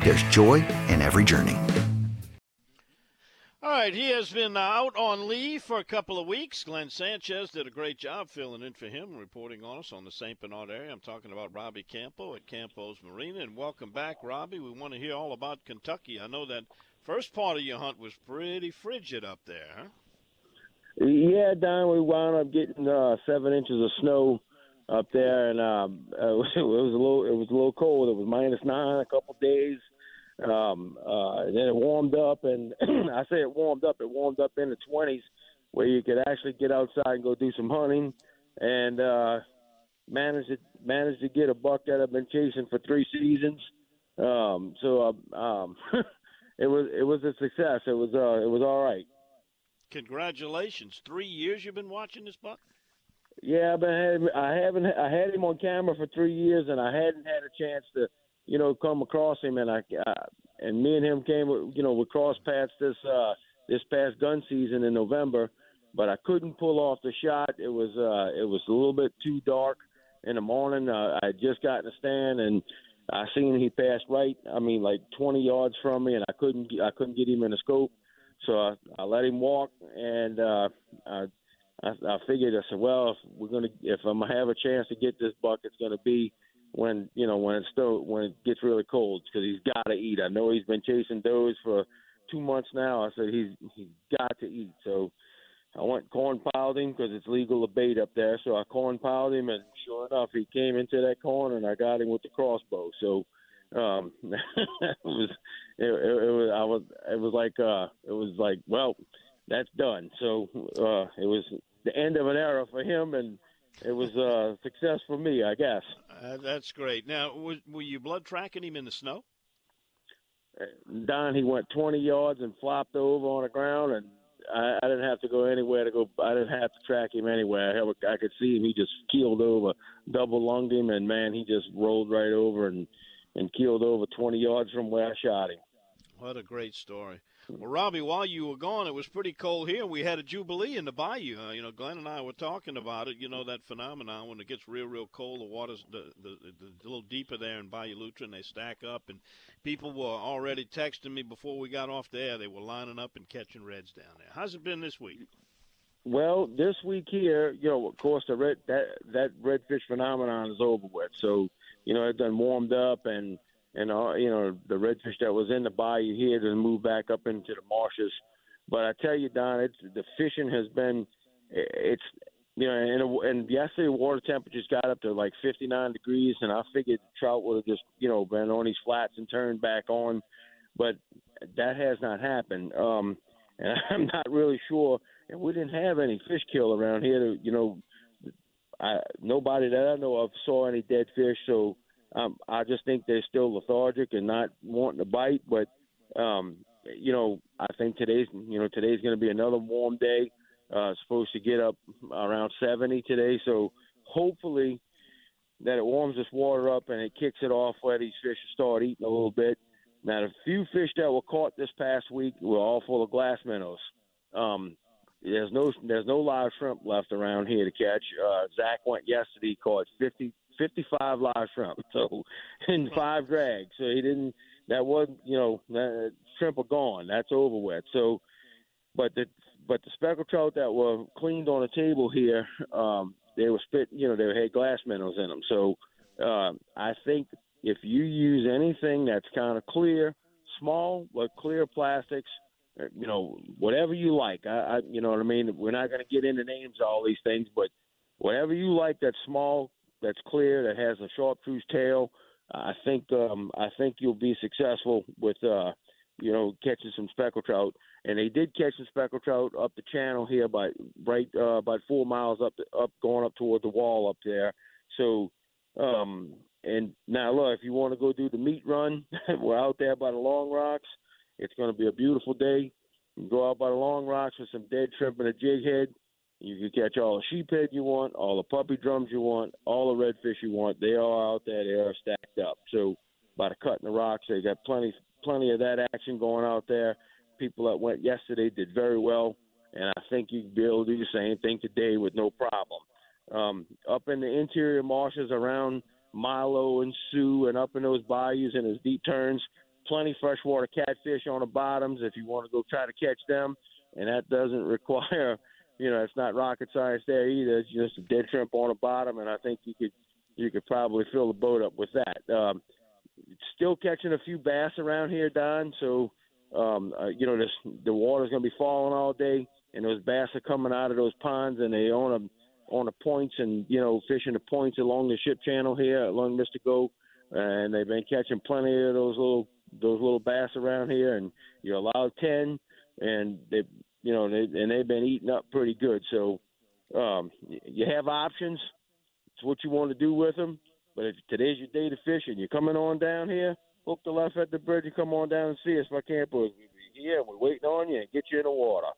there's joy in every journey. All right, he has been out on leave for a couple of weeks. Glenn Sanchez did a great job filling in for him, reporting on us on the St. Bernard area. I'm talking about Robbie Campo at Campo's Marina. And welcome back, Robbie. We want to hear all about Kentucky. I know that first part of your hunt was pretty frigid up there, huh? Yeah, Don, we wound up getting uh, seven inches of snow up there, and um, it was a little it was a little cold. It was minus nine a couple days. Um, uh, then it warmed up, and I say it warmed up. It warmed up in the twenties, where you could actually get outside and go do some hunting, and uh, managed to managed to get a buck that I've been chasing for three seasons. Um, so uh, um, it was it was a success. It was uh, it was all right. Congratulations! Three years you've been watching this buck. Yeah, I've been I haven't I had him on camera for three years, and I hadn't had a chance to you know, come across him, and I, I and me and him came, you know, we crossed paths this uh, this past gun season in November, but I couldn't pull off the shot. It was uh, it was a little bit too dark in the morning. Uh, I had just gotten a stand, and I seen he passed right. I mean, like 20 yards from me, and I couldn't I couldn't get him in the scope. So I, I let him walk, and uh, I, I I figured I said, well, if we're gonna if I'm gonna have a chance to get this buck, it's gonna be when you know when it's still when it gets really cold because he's got to eat. I know he's been chasing does for two months now. I said he's he's got to eat. So I went corn piled him because it's legal to bait up there. So I corn piled him, and sure enough, he came into that corn, and I got him with the crossbow. So um it was it, it, it was I was it was like uh it was like well that's done. So uh it was the end of an era for him and it was a success for me, I guess. Uh, that's great. Now, was, were you blood tracking him in the snow? Uh, Don, he went 20 yards and flopped over on the ground, and I, I didn't have to go anywhere to go. I didn't have to track him anywhere. I, I could see him. He just keeled over, double lunged him, and man, he just rolled right over and and keeled over 20 yards from where I shot him. What a great story. Well, Robbie, while you were gone, it was pretty cold here. We had a jubilee in the bayou. Uh, you know, Glenn and I were talking about it. You know that phenomenon when it gets real, real cold. The water's the, the, the, the little deeper there in Bayou Loutre, and they stack up. And people were already texting me before we got off the air. They were lining up and catching reds down there. How's it been this week? Well, this week here, you know, of course, the red that that redfish phenomenon is over with. So, you know, it done warmed up and and uh, you know the redfish that was in the bayou here to move back up into the marshes. But I tell you, Don, it's the fishing has been it's you know and and yesterday water temperatures got up to like 59 degrees, and I figured trout would have just you know been on these flats and turned back on, but that has not happened. Um, and I'm not really sure. And we didn't have any fish kill around here. To, you know, I nobody that I know of saw any dead fish, so um, I just think they're still lethargic and not wanting to bite. But um, you know, I think today's you know today's going to be another warm day. Uh, supposed to get up around 70 today, so hopefully that it warms this water up and it kicks it off where these fish start eating a little bit. Now, the few fish that were caught this past week were all full of glass minnows. Um, there's no there's no live shrimp left around here to catch. Uh, Zach went yesterday, caught 50 55 live shrimp, so in five drags. So he didn't. That was you know that shrimp are gone. That's over with. So, but the but the speckled trout that were cleaned on the table here, um, they were spit. You know they had glass minnows in them. So uh, I think if you use anything that's kind of clear, small but clear plastics, you know, whatever you like. I, I you know what I mean. We're not going to get into names of all these things, but whatever you like that's small, that's clear, that has a chartreuse tail. I think um, I think you'll be successful with uh, you know catching some speckled trout. And they did catch some speckled trout up the channel here, by right uh, about four miles up up going up toward the wall up there. So um, and now look, if you want to go do the meat run, we're out there by the Long Rocks. It's going to be a beautiful day. You go out by the Long Rocks with some dead shrimp and a jig head. You can catch all the sheephead you want, all the puppy drums you want, all the redfish you want. They are out there. They are stacked up. So by the cut in the rocks, they got plenty plenty of that action going out there. People that went yesterday did very well, and I think you'd be able to do the same thing today with no problem. Um, up in the interior marshes around Milo and Sioux, and up in those bayous and those deep turns, plenty freshwater catfish on the bottoms if you want to go try to catch them, and that doesn't require you know, it's not rocket science there either. It's just a dead shrimp on the bottom, and I think you could you could probably fill the boat up with that. Um, still catching a few bass around here, Don. So, um, uh, you know, this, the water's going to be falling all day, and those bass are coming out of those ponds, and they own them on the points, and you know, fishing the points along the ship channel here along Mystico, and they've been catching plenty of those little those little bass around here, and you're allowed ten, and they you know, they, and they've been eating up pretty good. So um, you have options. It's what you want to do with them. But if today's your day to fish and you're coming on down here, hook the left at the bridge and come on down and see us. My camper will be here. We're waiting on you and get you in the water.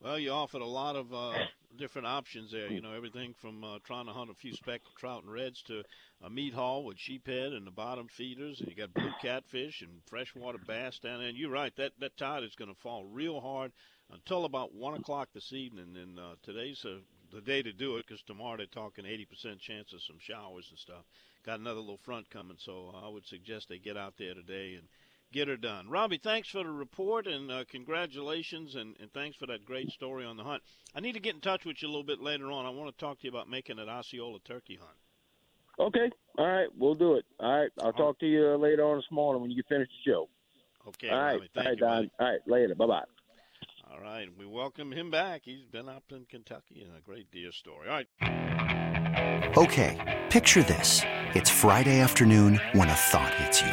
Well, you offered a lot of uh, different options there. You know, everything from uh, trying to hunt a few speckled trout and reds to a meat haul with sheephead and the bottom feeders, and you got blue catfish and freshwater bass down there. And you're right, that that tide is going to fall real hard until about one o'clock this evening. And uh, today's uh, the day to do it because tomorrow they're talking 80% chance of some showers and stuff. Got another little front coming, so I would suggest they get out there today and get her done. Robbie, thanks for the report and uh, congratulations, and, and thanks for that great story on the hunt. I need to get in touch with you a little bit later on. I want to talk to you about making an Osceola turkey hunt. Okay. All right. We'll do it. All right. I'll talk to you later on this morning when you finish the show. Okay. All right. Robbie, All right, you, Don. All right. Later. Bye bye. All right, we welcome him back. He's been up in Kentucky and a great deer story. All right. Okay, picture this. It's Friday afternoon when a thought hits you.